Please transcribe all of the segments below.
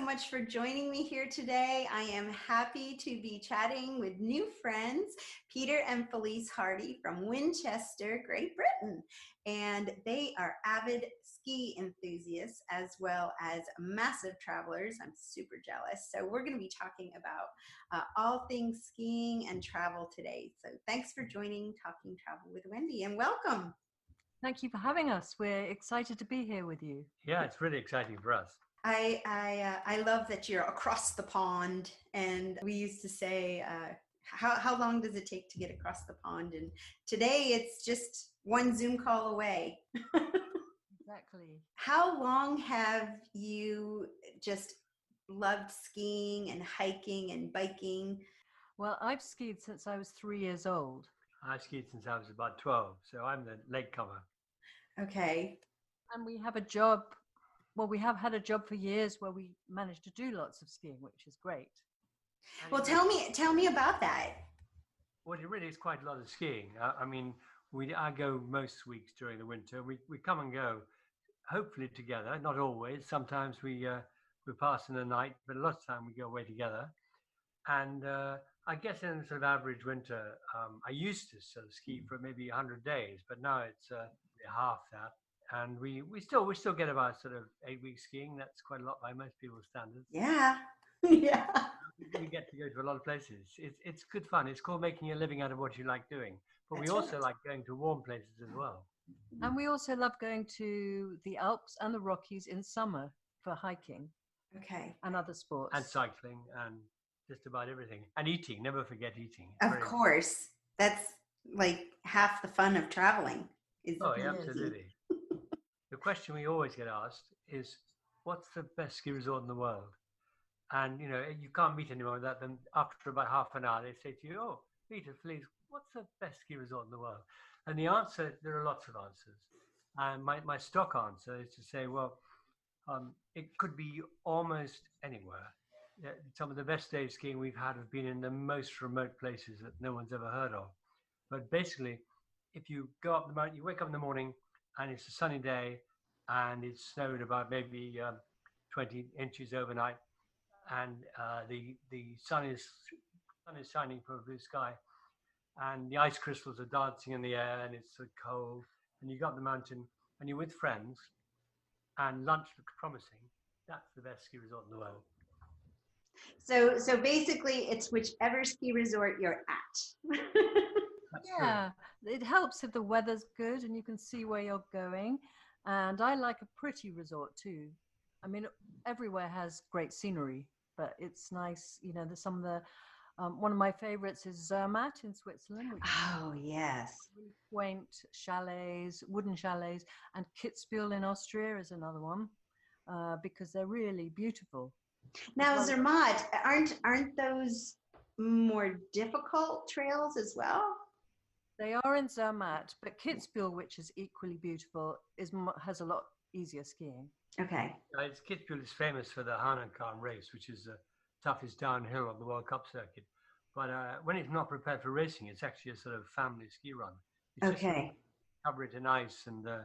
so much for joining me here today. I am happy to be chatting with new friends, Peter and Felice Hardy from Winchester, Great Britain. And they are avid ski enthusiasts as well as massive travelers. I'm super jealous. So, we're going to be talking about uh, all things skiing and travel today. So, thanks for joining Talking Travel with Wendy and welcome. Thank you for having us. We're excited to be here with you. Yeah, it's really exciting for us. I I uh, I love that you're across the pond, and we used to say, uh, how how long does it take to get across the pond? And today it's just one Zoom call away. exactly. How long have you just loved skiing and hiking and biking? Well, I've skied since I was three years old. I've skied since I was about 12, so I'm the latecomer. Okay. And we have a job well, we have had a job for years where we managed to do lots of skiing, which is great. Well, tell me, tell me about that. Well, it really is quite a lot of skiing. I, I mean, we I go most weeks during the winter. We we come and go, hopefully together. Not always. Sometimes we uh, we pass in the night, but a lot of time we go away together. And uh, I guess in sort of average winter, um, I used to sort of ski for maybe 100 days, but now it's uh, half that and we we still we still get about sort of eight weeks skiing. That's quite a lot by most people's standards. Yeah, yeah. We get to go to a lot of places. It's it's good fun. It's called making a living out of what you like doing. But That's we also right. like going to warm places as well. And we also love going to the Alps and the Rockies in summer for hiking. Okay. And other sports. And cycling and just about everything. And eating. Never forget eating. Of course. That's like half the fun of traveling. Is oh, yeah, absolutely the question we always get asked is, "What's the best ski resort in the world?" And you know, you can't meet anyone without them. After about half an hour, they say to you, "Oh, Peter, please, what's the best ski resort in the world?" And the answer, there are lots of answers. And my, my stock answer is to say, well, um, it could be almost anywhere. Some of the best days skiing we've had have been in the most remote places that no one's ever heard of. But basically, if you go up the mountain, you wake up in the morning, and it's a sunny day and it snowed about maybe um, 20 inches overnight and uh, the the sun is sun is shining from a blue sky and the ice crystals are dancing in the air and it's cold and you got the mountain and you're with friends and lunch looks promising. That's the best ski resort in the world. So so basically it's whichever ski resort you're at yeah, true. it helps if the weather's good and you can see where you're going. And I like a pretty resort too. I mean, everywhere has great scenery, but it's nice. You know, there's some of the um, one of my favorites is Zermatt in Switzerland. oh yes, really quaint chalets, wooden chalets, and Kitzbühel in Austria is another one uh, because they're really beautiful. Now well, Zermatt, aren't aren't those more difficult trails as well? They are in Zermatt, but Kitzbühel, which is equally beautiful, is has a lot easier skiing. Okay. Uh, Kitzbühel is famous for the Hahnenkamm race, which is the toughest downhill on the World Cup circuit. But uh, when it's not prepared for racing, it's actually a sort of family ski run. It's okay. cover it in ice and uh,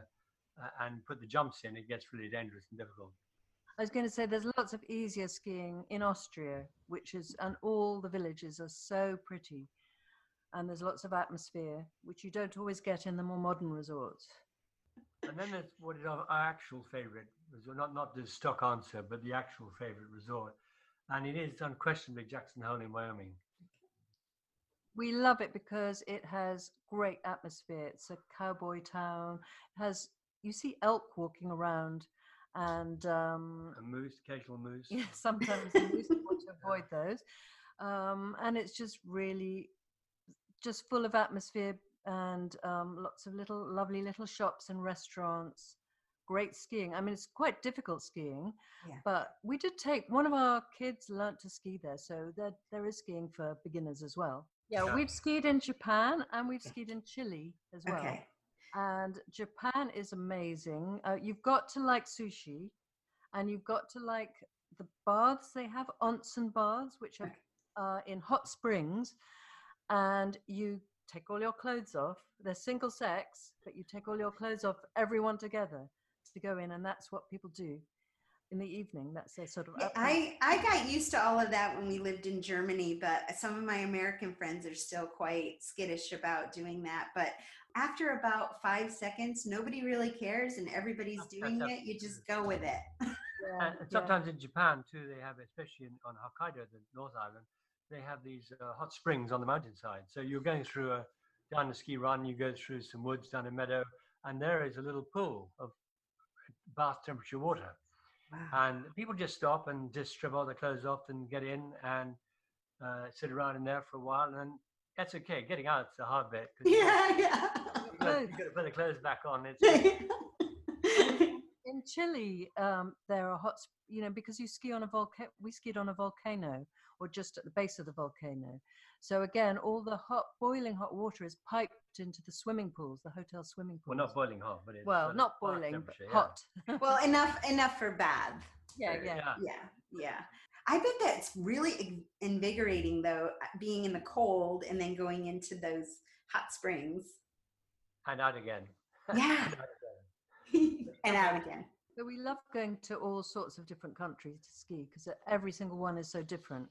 uh, and put the jumps in. It gets really dangerous and difficult. I was going to say there's lots of easier skiing in Austria, which is and all the villages are so pretty and there's lots of atmosphere, which you don't always get in the more modern resorts. And then there's what is our, actual favorite resort, not, not the stock answer, but the actual favorite resort. And it is unquestionably Jackson Hole in Wyoming. We love it because it has great atmosphere. It's a cowboy town. It has you see elk walking around and um, a moose, occasional moose. Yeah, sometimes you want to avoid those. Um, and it's just really just full of atmosphere and um, lots of little lovely little shops and restaurants. Great skiing. I mean it's quite difficult skiing yeah. but we did take one of our kids learnt to ski there so there, there is skiing for beginners as well. Yeah, yeah. we've skied in japan and we've skied in chile as well. Okay. and japan is amazing. Uh, you've got to like sushi and you've got to like the baths they have onsen baths which are uh, in hot springs and you take all your clothes off. They're single sex, but you take all your clothes off, everyone together to go in, and that's what people do. in the evening. That's a sort of. Yeah, I, I got used to all of that when we lived in Germany, but some of my American friends are still quite skittish about doing that. But after about five seconds, nobody really cares and everybody's That's doing it. You just mm. go with it. yeah, And, and yeah. sometimes in Japan too, they have, especially in, on Hokkaido, the North Island, they have these uh, hot springs on the mountainside. So you're going through a down a ski run, you go through some woods, down a meadow, and there is a little pool of bath temperature water. Wow. And people just stop and just strip all their clothes off and get in and uh, sit around in there for a while. And that's okay. Getting out's the hard bit. you Yeah, yeah. You've got, you've got to put the clothes back on. It's, in Chile, um, there are hot, you know, because you ski on a volcano. We skied on a volcano, or just at the base of the volcano. So again, all the hot, boiling hot water is piped into the swimming pools, the hotel swimming pools. well, not boiling hot, but it's Well, not boiling, but yeah. hot. well, enough enough for bath. yeah, yeah. Yeah, yeah. I bet that's really invigorating though, uh, being in the cold and then going into those hot springs. And out again. Yeah. And out again. and out again. So we love going to all sorts of different countries to ski because every single one is so different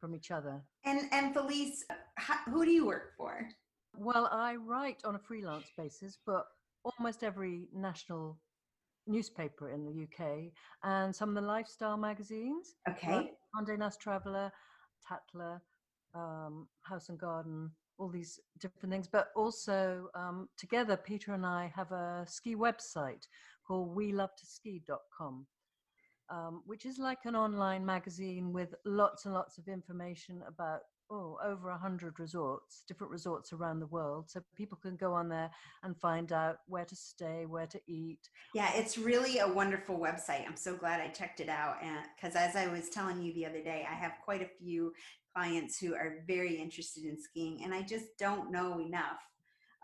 from each other. And and Felice, how, who do you work for? Well, I write on a freelance basis, but almost every national newspaper in the UK and some of the lifestyle magazines, Okay. like Condé Nast Traveller, Tatler, um, House and Garden, all these different things. But also um, together, Peter and I have a ski website called WeLoveToSki.com. Um, which is like an online magazine with lots and lots of information about oh over a hundred resorts, different resorts around the world, so people can go on there and find out where to stay, where to eat. Yeah, it's really a wonderful website. I'm so glad I checked it out. And because as I was telling you the other day, I have quite a few clients who are very interested in skiing, and I just don't know enough.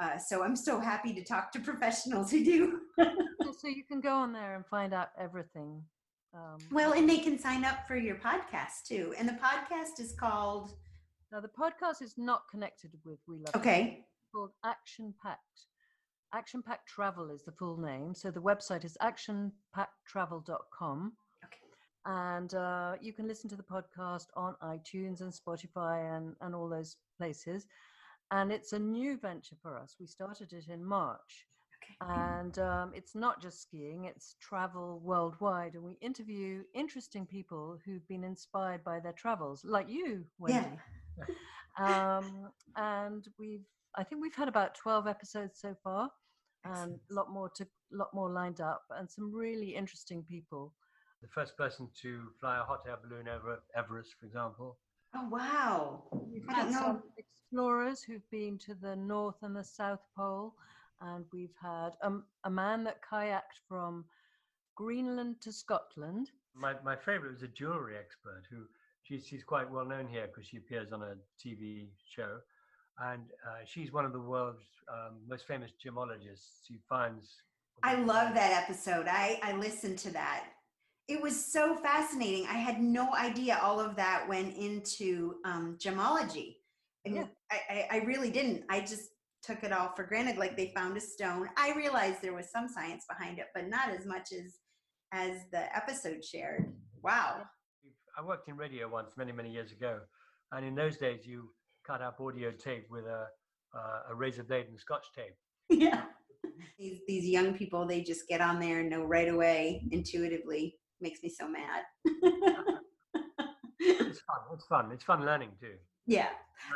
Uh, so I'm so happy to talk to professionals who do. So you can go on there and find out everything. Um, well, and they can sign up for your podcast too. And the podcast is called, now the podcast is not connected with We Love. It. okay, It's called Action Packed. Action Packed Travel is the full name. So the website is actionpackedtravel.com. Okay. And uh, you can listen to the podcast on iTunes and Spotify and, and all those places. And it's a new venture for us. We started it in March. okay. And um, it's not just skiing, it's travel worldwide. And we interview interesting people who've been inspired by their travels, like you, Wendy. Um, and we've, I think we've had about 12 episodes so far, and a lot more to, lot more lined up, and some really interesting people. The first person to fly a hot air balloon over Everest, for example. Oh, wow. We've I had some explorers who've been to the North and the South Pole, and we've had um, a man that kayaked from Greenland to Scotland. My, my favorite was a jewelry expert who she's, she's quite well known here because she appears on a TV show. And uh, she's one of the world's um, most famous gemologists. She finds. I love that episode. I, I listened to that. It was so fascinating. I had no idea all of that went into um, gemology. And Yeah. I, I, I really didn't. I just took it all for granted. Like they found a stone. I realized there was some science behind it, but not as much as as the episode shared. Wow. I worked in radio once many, many years ago. And in those days, you cut up audio tape with a, uh, a razor blade and scotch tape. Yeah. These, these young people, they just get on there and know right away, intuitively. Makes me so mad. It's fun. It's fun. It's fun learning too. yeah.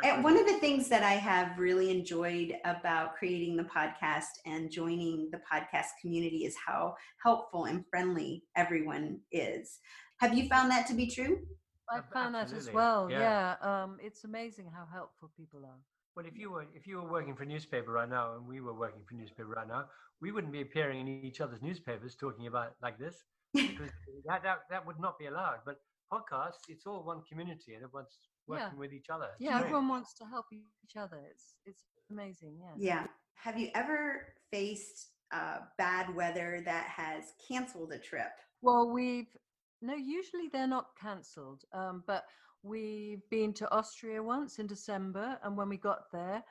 And one of the things that I have really enjoyed about creating the podcast and joining the podcast community is how helpful and friendly everyone is. Have you found that to be true? I Ab- found that as well. yeah. Yeah, um, it's amazing how helpful people are. Well, if you were if you were working for a newspaper right now, and we were working for a newspaper right now, we wouldn't be appearing in each other's newspapers talking about like this because that, that that would not be allowed. But podcasts, it's all one community, and everyone's Yeah. working with each other. It's Yeah, great. everyone wants to help each other. It's it's amazing. Yeah. Yeah. Have you ever faced uh, bad weather that has canceled a trip? Well, we've no. Usually they're not cancelled, um, but we've been to Austria once in December, and when we got there,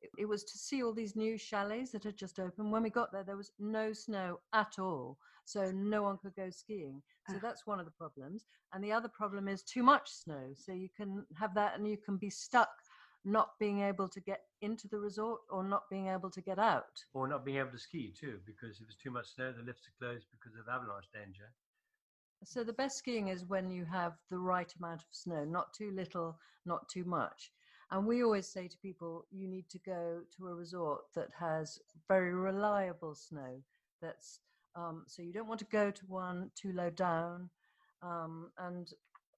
it, it was to see all these new chalets that had just opened. When we got there, there was no snow at all, so no one could go skiing. So Ah. that's one of the problems. And the other problem is too much snow. So you can have that, and you can be stuck not being able to get into the resort or not being able to get out. Or not being able to ski too, because if it's too much snow, the lifts are closed because of avalanche danger. So the best skiing is when you have the right amount of snow, not too little, not too much. And we always say to people, you need to go to a resort that has very reliable snow. That's um, so you don't want to go to one too low down. Um, and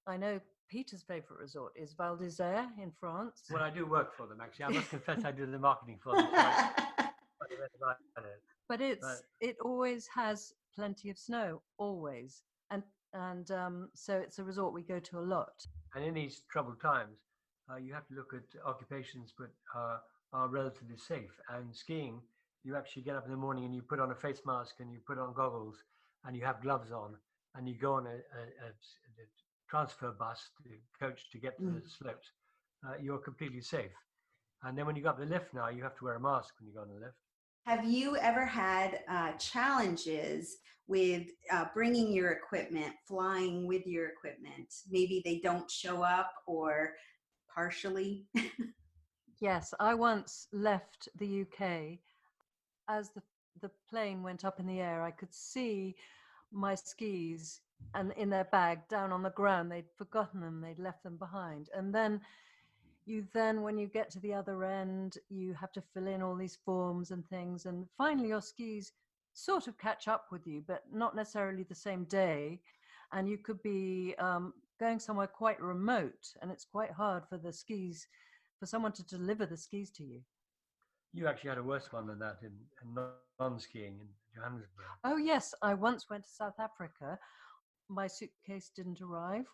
I know Peter's favorite resort is Val d'Isère in France. Well, I do work for them actually. I must confess, I do the marketing for them. so I- I do it right, I know. but it's it always has plenty of snow, always. And and um, so it's a resort we go to a lot. And in these troubled times, uh, you have to look at occupations that uh, are relatively safe. And skiing, you actually get up in the morning and you put on a face mask and you put on goggles and you have gloves on and you go on a transfer bus, the coach to get to the slopes. Uh, you're completely safe. And then when you go up the lift now, you have to wear a mask when you go on the lift. Have you ever had uh, challenges with uh, bringing your equipment, flying with your equipment? Maybe they don't show up or partially. Yes, I once left the UK. As the the plane went up in the air, I could see my skis and in their bag down on the ground. They'd forgotten them. They'd left them behind. And then you then, when you get to the other end, you have to fill in all these forms and things. And finally, your skis sort of catch up with you, but not necessarily the same day. And you could be um, going somewhere quite remote, and it's quite hard for the skis for someone to deliver the skis to you. You actually had a worse one than that in, in non skiing in Johannesburg. Oh yes, I once went to South Africa. My suitcase didn't arrive,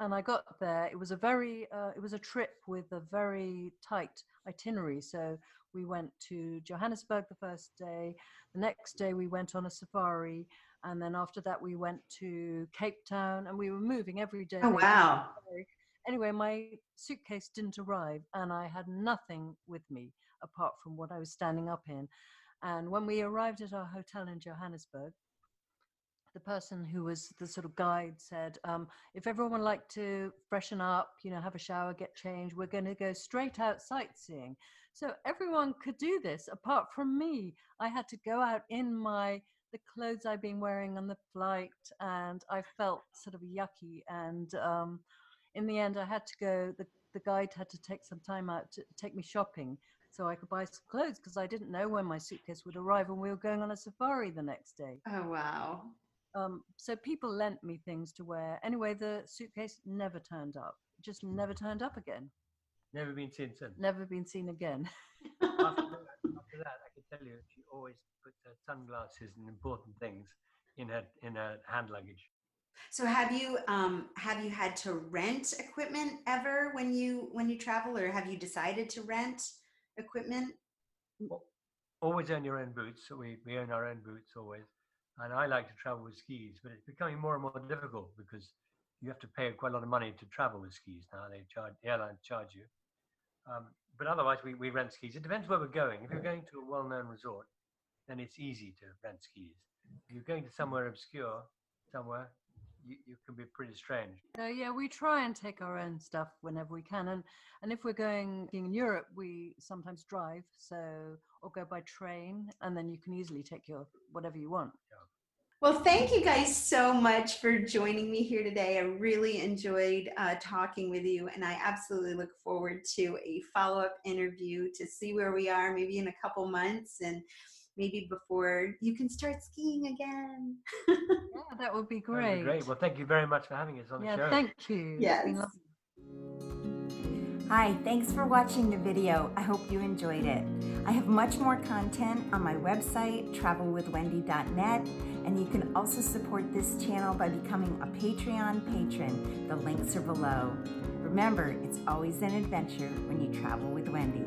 and I got there. It was a very, uh, it was a trip with a very tight itinerary. So we went to Johannesburg the first day. The next day we went on a safari, and then after that we went to Cape Town, and we were moving every day. Oh, wow. Anyway, my suitcase didn't arrive, and I had nothing with me apart from what I was standing up in. And when we arrived at our hotel in Johannesburg, the person who was the sort of guide said, um, if everyone would like to freshen up, you know, have a shower, get changed, we're going to go straight out sightseeing. So everyone could do this apart from me. I had to go out in my the clothes I'd been wearing on the flight, and I felt sort of yucky. And um, in the end, I had to go. The, the guide had to take some time out to take me shopping so I could buy some clothes because I didn't know when my suitcase would arrive, and we were going on a safari the next day. Oh, wow. Um, so people lent me things to wear. Anyway, the suitcase never turned up. Just never turned up again. Never been seen since. Never been seen again. after, after that, I can tell you, she always puts her sunglasses and important things in her in her hand luggage. So have you um, have you had to rent equipment ever when you when you travel, or have you decided to rent equipment? Always own your own boots. So we, we own our own boots always. And I like to travel with skis, but it's becoming more and more difficult because you have to pay quite a lot of money to travel with skis now. They charge the airlines charge you. Um, but otherwise, we, we rent skis. It depends where we're going. If you're going to a well-known resort, then it's easy to rent skis. If you're going to somewhere obscure, somewhere, you, you can be pretty strange. So yeah, we try and take our own stuff whenever we can, and and if we're going in Europe, we sometimes drive, so or go by train, and then you can easily take your whatever you want. Well, thank you guys so much for joining me here today. I really enjoyed uh, talking with you, and I absolutely look forward to a follow up interview to see where we are, maybe in a couple months, and maybe before you can start skiing again. Yeah, that would be That would great. be great. Well, thank you very much for having us on the yeah, show. thank you. It's Yes. Hi, thanks for watching the video. I hope you enjoyed it. I have much more content on my website, travelwithwendy.net, and you can also support this channel by becoming a Patreon patron. The links are below. Remember, it's always an adventure when you travel with Wendy.